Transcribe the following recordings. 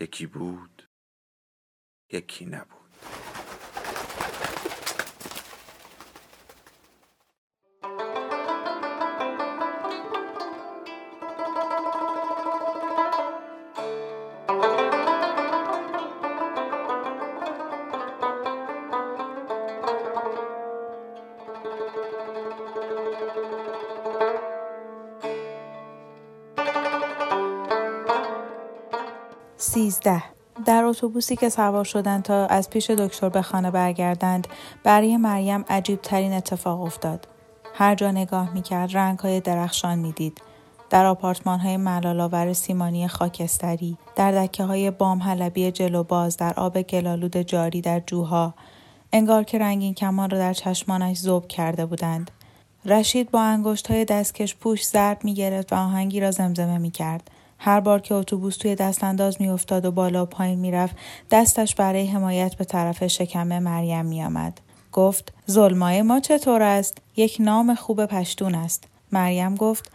یکی بود یکی نبود. سیزده در اتوبوسی که سوار شدند تا از پیش دکتر به خانه برگردند برای مریم عجیب ترین اتفاق افتاد. هر جا نگاه می‌کرد رنگ های درخشان می‌دید. در آپارتمان های ملالاور سیمانی خاکستری، در دکه های بام حلبی جلو باز، در آب گلالود جاری در جوها، انگار که رنگین کمان را در چشمانش زوب کرده بودند. رشید با انگشت های دستکش پوش ضرب می گرفت و آهنگی را زمزمه می کرد. هر بار که اتوبوس توی دست انداز میافتاد و بالا و پایین می‌رفت دستش برای حمایت به طرف شکم مریم میآمد. گفت ظلمای ما چطور است؟ یک نام خوب پشتون است. مریم گفت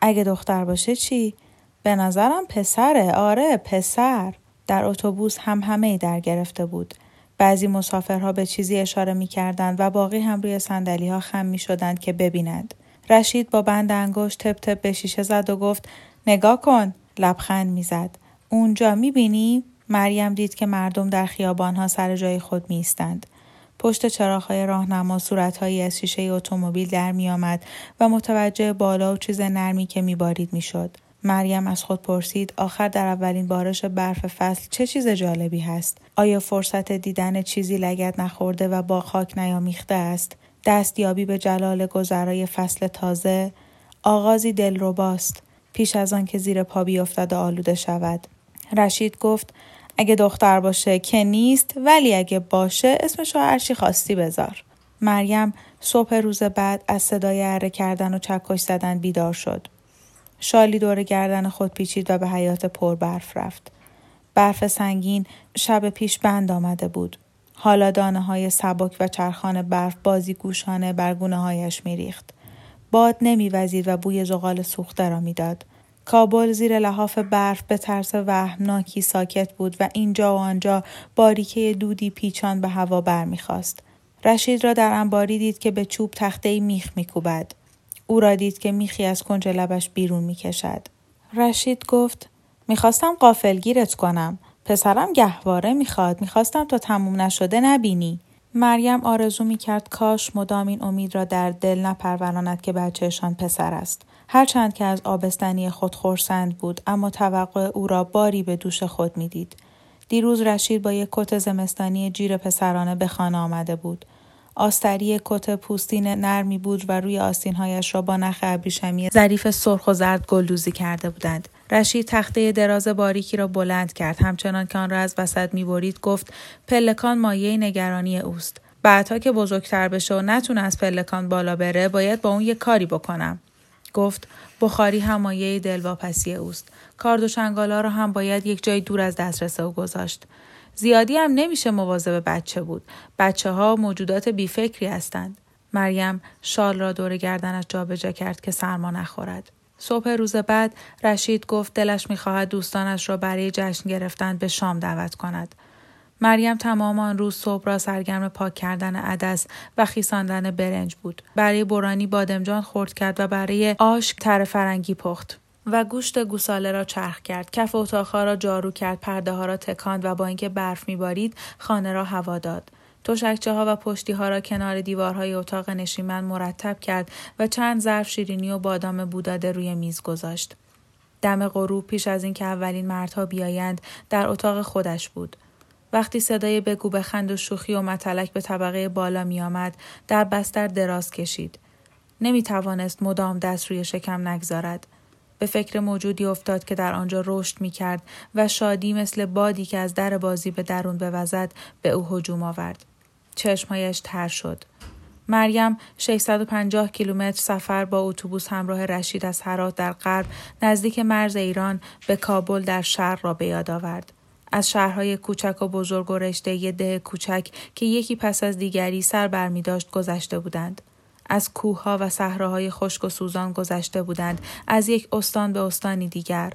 اگه دختر باشه چی؟ به نظرم پسره. آره پسر. در اتوبوس هم همه در گرفته بود. بعضی مسافرها به چیزی اشاره می کردند و باقی هم روی سندلی ها خم می شدند که ببینند. رشید با بند انگشت تپ تپ به شیشه زد و گفت نگاه کن. لبخند می‌زد. اونجا می‌بینی؟ مریم دید که مردم در خیابانها سر جای خود میستند. پشت چراغهای راهنما صورتهایی از شیشه اتومبیل در میآمد و متوجه بالا و چیز نرمی که میبارید می‌شد. مریم از خود پرسید آخر در اولین بارش برف فصل چه چیز جالبی هست؟ آیا فرصت دیدن چیزی لگت نخورده و با خاک نیامیخته است؟ دستیابی به جلال گذرای فصل تازه؟ آغازی دلرباست. پیش از آن که زیر پا بیفتد و آلوده شود. رشید گفت اگه دختر باشه که نیست ولی اگه باشه اسمشو هرچی خواستی بذار. مریم صبح روز بعد از صدای اره کردن و چکش زدن بیدار شد. شالی دور گردن خود پیچید و به حیات پر برف رفت. برف سنگین شب پیش بند آمده بود. حالا دانه های سبک و چرخان برف بازی گوشانه بر گونه هایش میریخت. باد نمیوزید و بوی زغال سوخته را می‌داد. کابل زیر لحاف برف به ترس وهمناکی ساکت بود و اینجا و آنجا باریکه دودی پیچان به هوا برمیخواست. رشید را در انباری دید که به چوب تخته میخ میکوبد. او را دید که میخی از کنج لبش بیرون می‌کشد. رشید گفت می‌خواستم قافلگیرت کنم. پسرم گهواره می‌خواد. می‌خواستم تا تموم نشده نبینی. مریم آرزو می کرد کاش مدام این امید را در دل نپروراند که بچهشان پسر است. هرچند که از آبستنی خود خورسند بود اما توقع او را باری به دوش خود می‌دید. دیروز رشید با یک کت زمستانی جیر پسرانه به خانه آمده بود. آستری کت پوستین نرمی بود و روی آستینهایش را با نخ ابریشمی ظریف سرخ و زرد گلدوزی کرده بودند. رشید تخته دراز باریکی را بلند کرد. همچنان که آن را از وسط می‌برید گفت پلکان مایه نگرانی اوست. بعدها که بزرگتر بشه و نتونه از پلکان بالا بره باید با اون یه کاری بکنم. گفت بخاری هم مایه دلواپسی اوست. کارد و شنگالا را هم باید یک جای دور از دسترس او گذاشت. زیادی هم نمیشه مواظب بچه بود. بچه ها موجودات بیفکری هستند. مریم شال را دور گردنش جابجا کرد که سرما نخورد. صبح روز بعد رشید گفت دلش می‌خواهد دوستانش را برای جشن گرفتن به شام دعوت کند. مریم تمام آن روز صبح را سرگرم پاک کردن عدس و خیساندن برنج بود. برای برانی بادمجان خورد کرد و برای آش تر فرنگی پخت. و گوشت گوساله را چرخ کرد کف اتاقها را جارو کرد پرده ها را تکاند و با اینکه برف میبارید خانه را هوا داد تشکچه ها و پشتی ها را کنار دیوارهای اتاق نشیمن مرتب کرد و چند ظرف شیرینی و بادام بوداده روی میز گذاشت. دم غروب پیش از اینکه اولین مردها بیایند در اتاق خودش بود. وقتی صدای بگو بخند و شوخی و متلک به طبقه بالا می آمد در بستر دراز کشید. نمی توانست مدام دست روی شکم نگذارد. به فکر موجودی افتاد که در آنجا رشد می کرد و شادی مثل بادی که از در بازی به درون بوزد به او هجوم آورد. چشمهایش تر شد. مریم 650 کیلومتر سفر با اتوبوس همراه رشید از هرات در غرب نزدیک مرز ایران به کابل در شرق را به یاد آورد. از شهرهای کوچک و بزرگ و رشته ده کوچک که یکی پس از دیگری سر برمی داشت گذشته بودند. از کوهها و صحراهای خشک و سوزان گذشته بودند از یک استان به استانی دیگر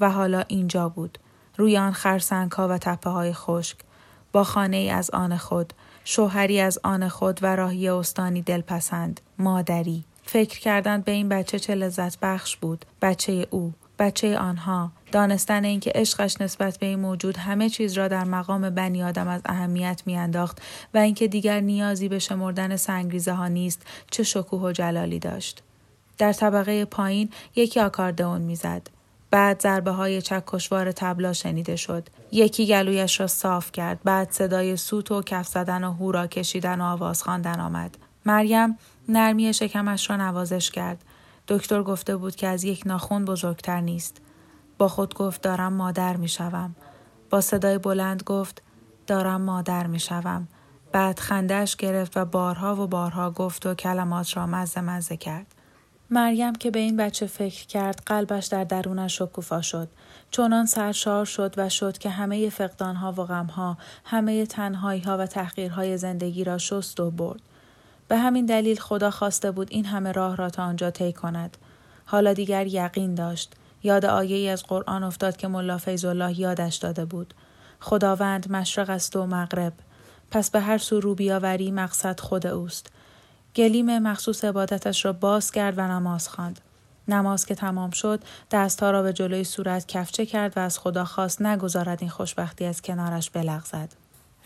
و حالا اینجا بود روی آن خرسنگ و تپه های خشک با خانه ای از آن خود شوهری از آن خود و راهی استانی دلپسند مادری. فکر کردند به این بچه چه لذت بخش بود. بچه او بچه آنها. دانستن اینکه عشقش نسبت به این موجود همه چیز را در مقام بنی آدم از اهمیت میانداخت و اینکه دیگر نیازی به شمردن سنگریزه ها نیست چه شکوه و جلالی داشت. در طبقه پایین یکی آکاردئون می‌زد. بعد ضربه های چکشوار تبلا شنیده شد. یکی گلویش را صاف کرد. بعد صدای سوت و کف زدن و هورا کشیدن و آواز خواندن آمد. مریم نرمی شکمش را نوازش کرد. دکتر گفته بود که از یک ناخون بزرگتر نیست. با خود گفت دارم مادر می شوم. با صدای بلند گفت دارم مادر می شوم. بعد خندش گرفت و بارها و بارها گفت و کلمات را مزه مزه کرد. مریم که به این بچه فکر کرد قلبش در درونش شکوفا شد. چونان سرشار شد و شد که همه فقدانها و غمها همه تنهایی ها و تحقیرهای زندگی را شست و برد. به همین دلیل خدا خواسته بود این همه راه را تا آنجا طی کند. حالا دیگر یقین داشت. یاد آیه ای از قرآن افتاد که ملا فیض الله یادش داده بود. خداوند مشرق است و مغرب. پس به هر سو رو بیاوری مقصد خود اوست. گلیم مخصوص عبادتش را باز کرد و نماز خواند. نماز که تمام شد دستها را به جلوی صورت کفچه کرد و از خدا خواست نگذارد این خوشبختی از کنارش بلغزد.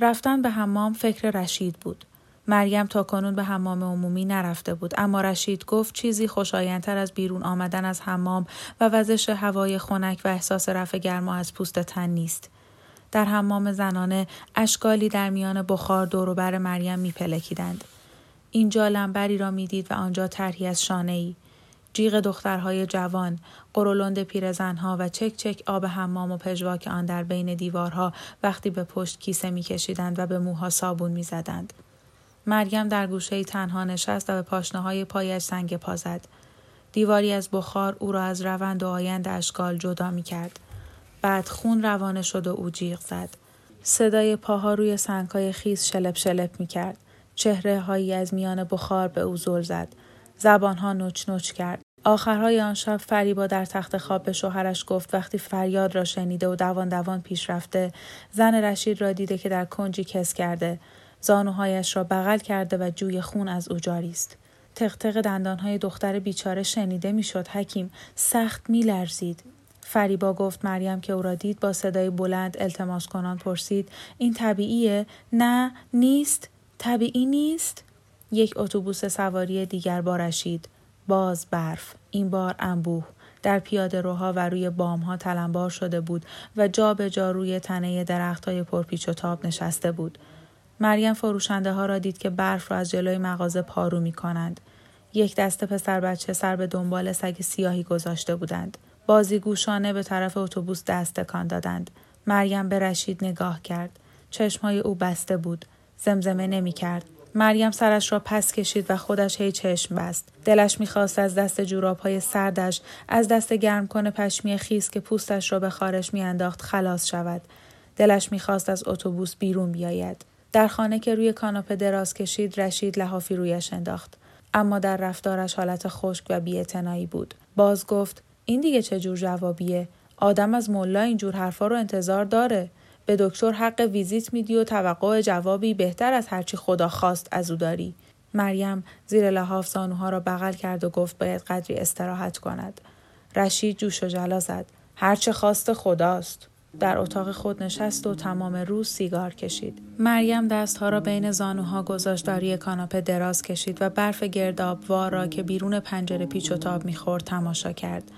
رفتن به حمام فکر رشید بود. مریم تا کنون به حمام عمومی نرفته بود اما رشید گفت چیزی خوشایندتر از بیرون آمدن از حمام و وزش هوای خنک و احساس رفع گرما از پوست تن نیست. در حمام زنانه اشکالی در میان بخار دوروبر مریم میپلکیدند. اینجا لنبری را می‌دید و آنجا طرحی از شانه ای. جیغ دخترهای جوان، قرولند پیرزنها و چک چک آب حمام و پژواک آن در بین دیوارها وقتی به پشت کیسه میکشیدند و به موها صابون می‌زدند. مریم در گوشه تنها نشست و به پاشنه های پایش سنگ پا زد. دیواری از بخار او را از روند و آیند اشکال جدا می کرد. بعد خون روانه شد و او جیغ زد. صدای پاها روی سنگهای خیز شلپ شلپ می کرد. چهره هایی از میان بخار به او زل زد. زبانها نوچ نوچ کرد. آخرهای آن شب فریبا در تخت خواب به شوهرش گفت وقتی فریاد را شنیده و دوان دوان پیش رفته زن رشید را دیده که در کنجی کس کرده. زانوهایش را بغل کرده و جوی خون از او جاری است. تقتق دندانهای دختر بیچاره شنیده می‌شد. حکیم سخت میلرزید. فریبا گفت مریم که او را دید با صدای بلند التماس کنان پرسید این طبیعیه؟ نه نیست؟ طبیعی نیست؟ یک اتوبوس سواری دیگر با رشید. باز برف. این بار انبوه. در پیاده روها و روی بام ها تلمبار شده بود و جا به جا روی تنه درخت های پرپیچ و تاب نشسته بود. مریم فروشنده ها را دید که برف را از جلوی مغازه پارو می کنند. یک دست پسر بچه سر به دنبال سگ سیاهی گذاشته بودند. بازیگوشانه به طرف اتوبوس دست تکان دادند. مریم به رشید نگاه کرد. چشمهای او بسته بود. زمزمه نمی کرد. مریم سرش را پس کشید و خودش هی چشم بست. دلش می‌خواست از دست جوراب های سردش، از دست گرم کن پشمی خیس که پوستش را به خارش میانداخت خلاص شود. دلش می‌خواست از اتوبوس بیرون بیاید. در خانه که روی کاناپه دراز کشید رشید لحافی رویش انداخت. اما در رفتارش حالت خشک و بیاعتنایی بود. باز گفت این دیگه چه جور جوابیه؟ آدم از ملا اینجور حرفا رو انتظار داره. به دکتر حق ویزیت میدی و توقع جوابی بهتر از هرچی خدا خواست از او داری. مریم زیر لحاف زانوها را بغل کرد و گفت باید قدری استراحت کند. رشید جوش و جلا زد. هرچه خواست خداست. در اتاق خود نشست و تمام روز سیگار کشید. مریم دستها را بین زانوها گذاشت و روی کاناپه دراز کشید و برف گردابوار را که بیرون پنجره پیچ و تاب می‌خورد تماشا کرد.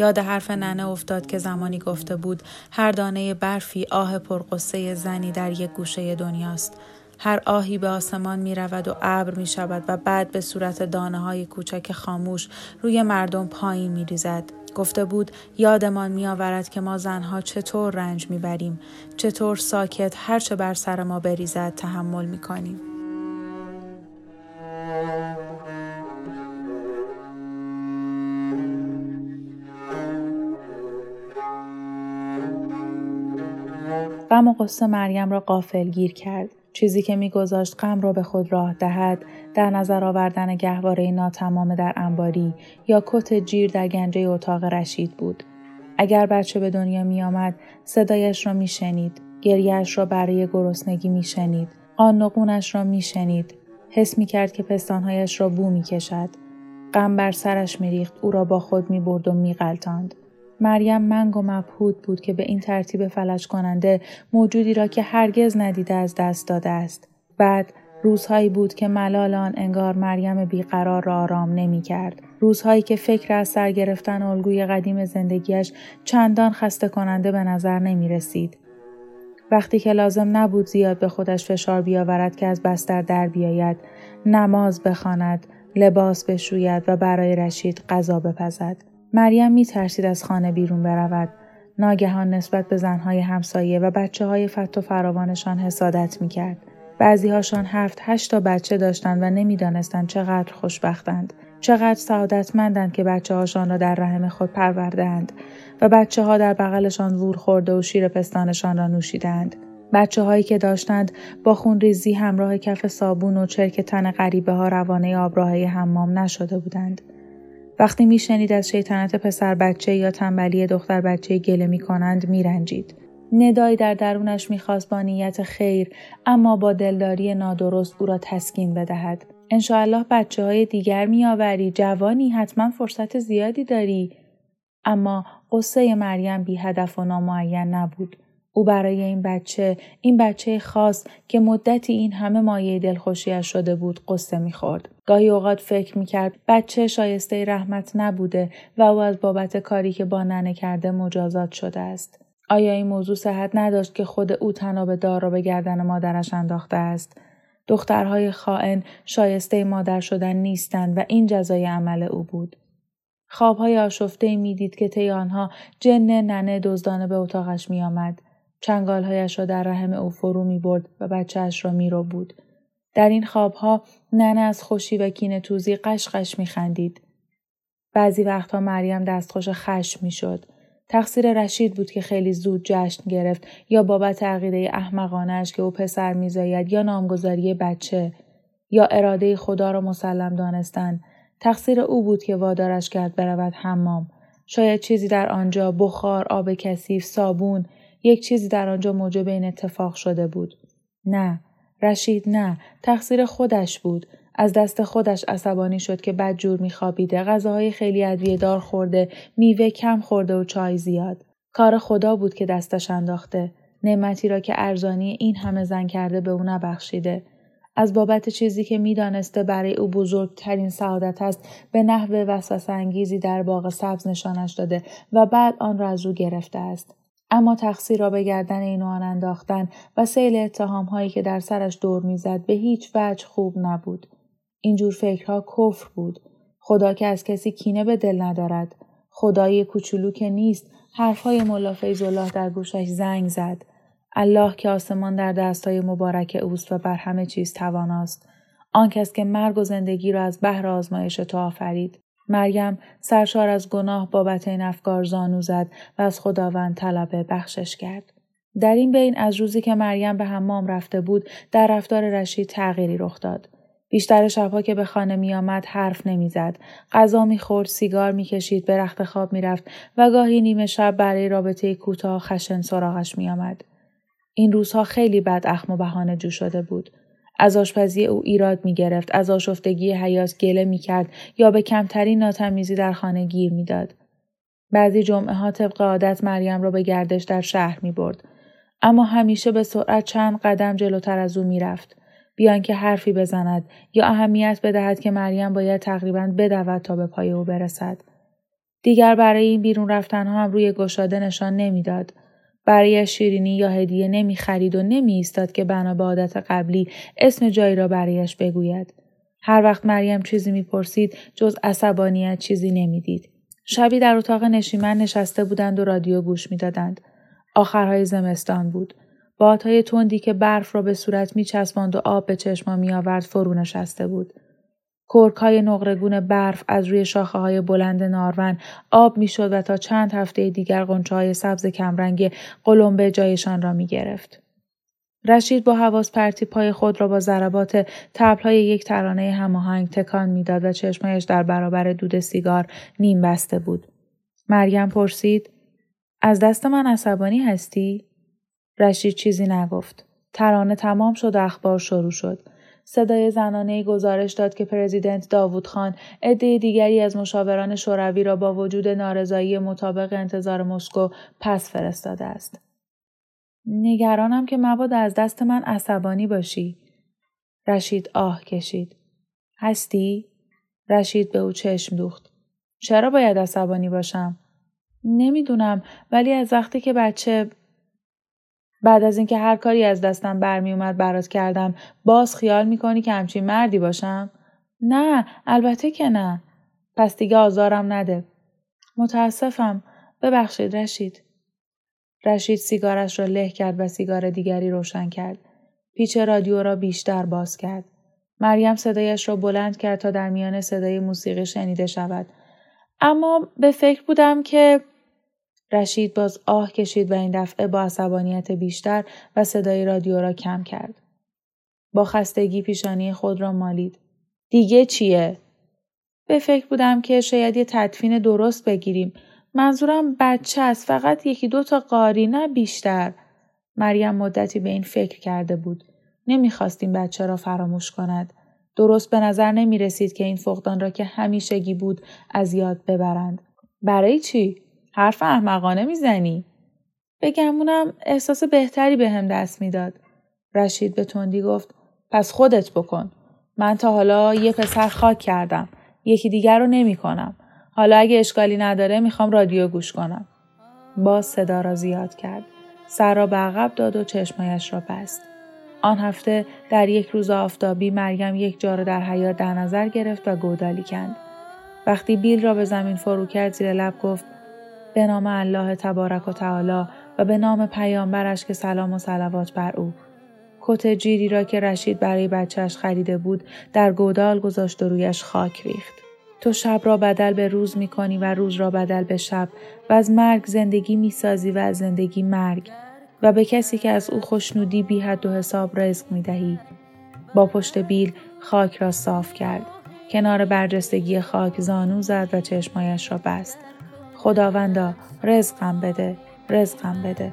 یاد حرف ننه افتاد که زمانی گفته بود هر دانه برفی آه پرقصه زنی در یک گوشه دنیاست. هر آهی به آسمان می رود و ابر می شود و بعد به صورت دانه های کوچک خاموش روی مردم پایین می ریزد. گفته بود یادمان میآورد که ما زنها چطور رنج می‌بریم چطور ساکت هرچه بر سر ما بریزد تحمل می‌کنیم غم و قصه مریم را قافل گیر کرد. چیزی که میگذاشت غم را به خود راه دهد در نظر آوردن گهواره ناتمام در انباری یا کت جیر در گنجه اتاق رشید بود. اگر بچه به دنیا می آمد صدایش را می شنید. گریهش را برای گرسنگی می شنید. قانقونش را می شنید. حس می کرد که پستانهایش را بو می کشد. غم بر سرش می ریخت. او را با خود می برد و می غلطاند. مریم منگ و مبهود بود که به این ترتیب فلج کننده موجودی را که هرگز ندیده از دست داده است. بعد روزهایی بود که ملال آن انگار مریم بیقرار را آرام نمی کرد. روزهایی که فکر از سر گرفتن الگوی قدیم زندگیش چندان خسته کننده به نظر نمی رسید. وقتی که لازم نبود زیاد به خودش فشار بیاورد که از بستر در بیاید، نماز بخواند، لباس بشوید و برای رشید غذا بپزد. مریم می ترسید از خانه بیرون برود. ناگهان نسبت به زنهای همسایه و بچه های فت و فراوانشان حسادت می کرد. بعضی هاشان هفت هشت تا بچه داشتند و نمی‌دانستند چقدر خوشبختند. چقدر سعادتمندند که بچه هاشان را در رحم خود پروردهاند و بچه ها در بغلشان وور خورده و شیر پستانشان را نوشیدند. بچه هایی که داشتند با خون ریزی همراه کف صابون و چرک تن غریبه ها روانه آبراهی حمام نشده بودند. وقتی میشنید از شیطنت پسر بچه یا تنبلی دختر بچه گله می کنند میرنجید. ندایی در درونش می‌خواست با نیت خیر اما با دلداری نادرست او را تسکین بدهد. انشاالله بچه های دیگر میآوری جوانی حتما فرصت زیادی داری. اما قصه مریم بی هدف و نامعین نبود. او برای این بچه این بچه خاص که مدتی این همه مایه دلخوشیش شده بود قصه می‌خورد گاهی اوقات فکر می‌کرد بچه شایسته رحمت نبوده و او از بابت کاری که با ننه کرده مجازات شده است. آیا این موضوع صحت نداشت که خود او تناب دار را به گردن مادرش انداخته است؟ دخترهای خائن شایسته مادر شدن نیستند و این جزای عمل او بود. خوابهای آشفته می‌دید که طی آنها جن ننه دزدانه به اتاقش میآمد. چنگالهایش را در رحم او فرو می برد و بچهش را می رو بود. در این خوابها ننه از خوشی و کین توزی قشقش می خندید. بعضی وقتها مریم دستخوش خشم می شد. تقصیر رشید بود که خیلی زود جشن گرفت یا بابت عقیده احمقانش که او پسر میزاید یا نامگذاری بچه یا اراده خدا را مسلم دانستن تقصیر او بود که وادارش کرد برود حمام شاید چیزی در آنجا بخار آب کثیف صابون یک چیزی در آنجا موجب این اتفاق شده بود. نه، رشید نه، تقصیر خودش بود. از دست خودش عصبانی شد که بد جور میخوابیده، غذاهای خیلی ادویه دار خورده، میوه کم خورده و چای زیاد. کار خدا بود که دستش انداخته. نعمتی را که ارزانی این همه زن کرده به او نبخشیده. از بابت چیزی که می‌دانسته برای او بزرگترین سعادت است به نحو وسوسه انگیزی در باغ سبز نشانش داده و بعد آن را از او گرفته است اما تقصیر را به گردن این آن انداختن و سیل اتهام هایی که در سرش دور می‌زد به هیچ وجه خوب نبود. اینجور فکرها کفر بود. خدا که از کسی کینه به دل ندارد. خدای کوچولو که نیست حرفهای ملا الله در گوشش زنگ زد. الله که آسمان در دستای مبارک اوست و بر همه چیز تواناست. آن کس که مرگ و زندگی را از بهر آزمایش تو آفرید. مریم سرشار از گناه بابت این افکار زانو زد و از خداوند طلب بخشش کرد. در این بین از روزی که مریم به حمام رفته بود در رفتار رشید تغییری رخ داد. بیشتر شبها که به خانه می آمد حرف نمی‌زد. غذا می‌خورد، سیگار می‌کشید، به رخت خواب می‌رفت و گاهی نیمه شب برای رابطه کوتاه خشن سراغش میآمد. این روزها خیلی بد اخم و بهانه جو شده بود. از آشپزی او ایراد می گرفت، از آشفتگی حیات گله می کرد یا به کمترین ناتمیزی در خانه گیر می داد. بعضی جمعه ها طبق عادت مریم را به گردش در شهر می برد. اما همیشه به سرعت چند قدم جلوتر از او می رفت. بیان که حرفی بزند یا اهمیت بدهد که مریم باید تقریبا بدود تا به پای او برسد. دیگر برای این بیرون رفتن هم روی گشاده نشان نمی‌داد. برای شیرینی یا هدیه نمی خرید و نمی ایستاد که بنا به عادت قبلی اسم جایی را برایش بگوید. هر وقت مریم چیزی می‌پرسید جز عصبانیت چیزی نمی‌دید. شبی در اتاق نشیمن نشسته بودند و رادیو گوش می‌دادند. آخرهای زمستان بود. بادهای تندی که برف را به صورت می چسباند و آب به چشما می آورد فرو نشسته بود. کرک های نقرگون برف از روی شاخه های بلند نارون آب می شد و تا چند هفته دیگر قنچه های سبز کمرنگ قلمبه جایشان را می گرفت. رشید با حواس پرتی پای خود را با ضربات تبلهای یک ترانه هماهنگ تکان می‌داد و چشمایش در برابر دود سیگار نیم بسته بود. مریم پرسید از دست من عصبانی هستی؟ رشید چیزی نگفت. ترانه تمام شد و اخبار شروع شد. صدای زنانه گزارش داد که پرزیدنت داوود خان عده دیگری از مشاوران شوروی را با وجود نارضایی مطابق انتظار مسکو پس فرستاده است. نگرانم که مبادا از دست من عصبانی باشی. رشید آه کشید. هستی؟ رشید به او چشم دوخت. چرا باید عصبانی باشم؟ نمی‌دونم ولی از وقتی که بچه بعد از اینکه هر کاری از دستم برمی اومد برات کردم باز خیال می‌کنی که همچین مردی باشم؟ نه البته که نه. پس دیگه آزارم نده. متاسفم. ببخشید رشید. رشید سیگارش را له کرد و سیگار دیگری روشن کرد. پیچ رادیو را بیشتر باز کرد. مریم صدایش را بلند کرد تا در میان صدای موسیقی شنیده شود. اما به فکر بودم که رشید باز آه کشید و این دفعه با عصبانیت بیشتر و صدای رادیو را کم کرد. با خستگی پیشانی خود را مالید. دیگه چیه؟ به فکر بودم که شاید یه تدفین درست بگیریم منظورم بچه است فقط یکی دو تا قاری نه بیشتر. مریم مدتی به این فکر کرده بود. نمی‌خواست این بچه را فراموش کند. درست به نظر نمی رسید که این فقدان را که همیشگی بود از یاد ببرند. برای چی؟ حرف احمقانه می‌زنی؟ بگمونم احساس بهتری به هم دست می‌داد. رشید به تندی گفت پس خودت بکن. من تا حالا یه پسر خاک کردم. یکی دیگر رو نمی کنم. حالا اگه اشکالی نداره می‌خوام رادیو گوش کنم. باز صدا را زیاد کرد. سر را به عقب داد و چشمایش را بست. آن هفته در یک روز آفتابی مریم یک جا در حیات در نظر گرفت و گودالی کند. وقتی بیل را به زمین فرو کرد زیر لب گفت به نام الله تبارک و تعالی و به نام پیامبرش که سلام و صلوات بر او. کت جیری را که رشید برای بچهش خریده بود در گودال گذاشت و رویش خاک ریخت. تو شب را بدل به روز می کنی و روز را بدل به شب و از مرگ زندگی می سازی و از زندگی مرگ و به کسی که از او خوشنودی بی حد و حساب رزق می دهی. با پشت بیل خاک را صاف کرد. کنار برجستگی خاک زانو زد و چشمایش را بست. خداوندا رزقم بده رزقم بده.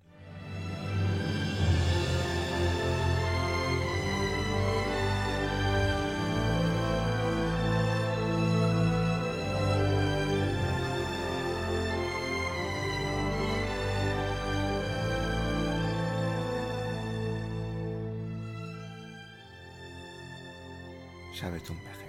为总台。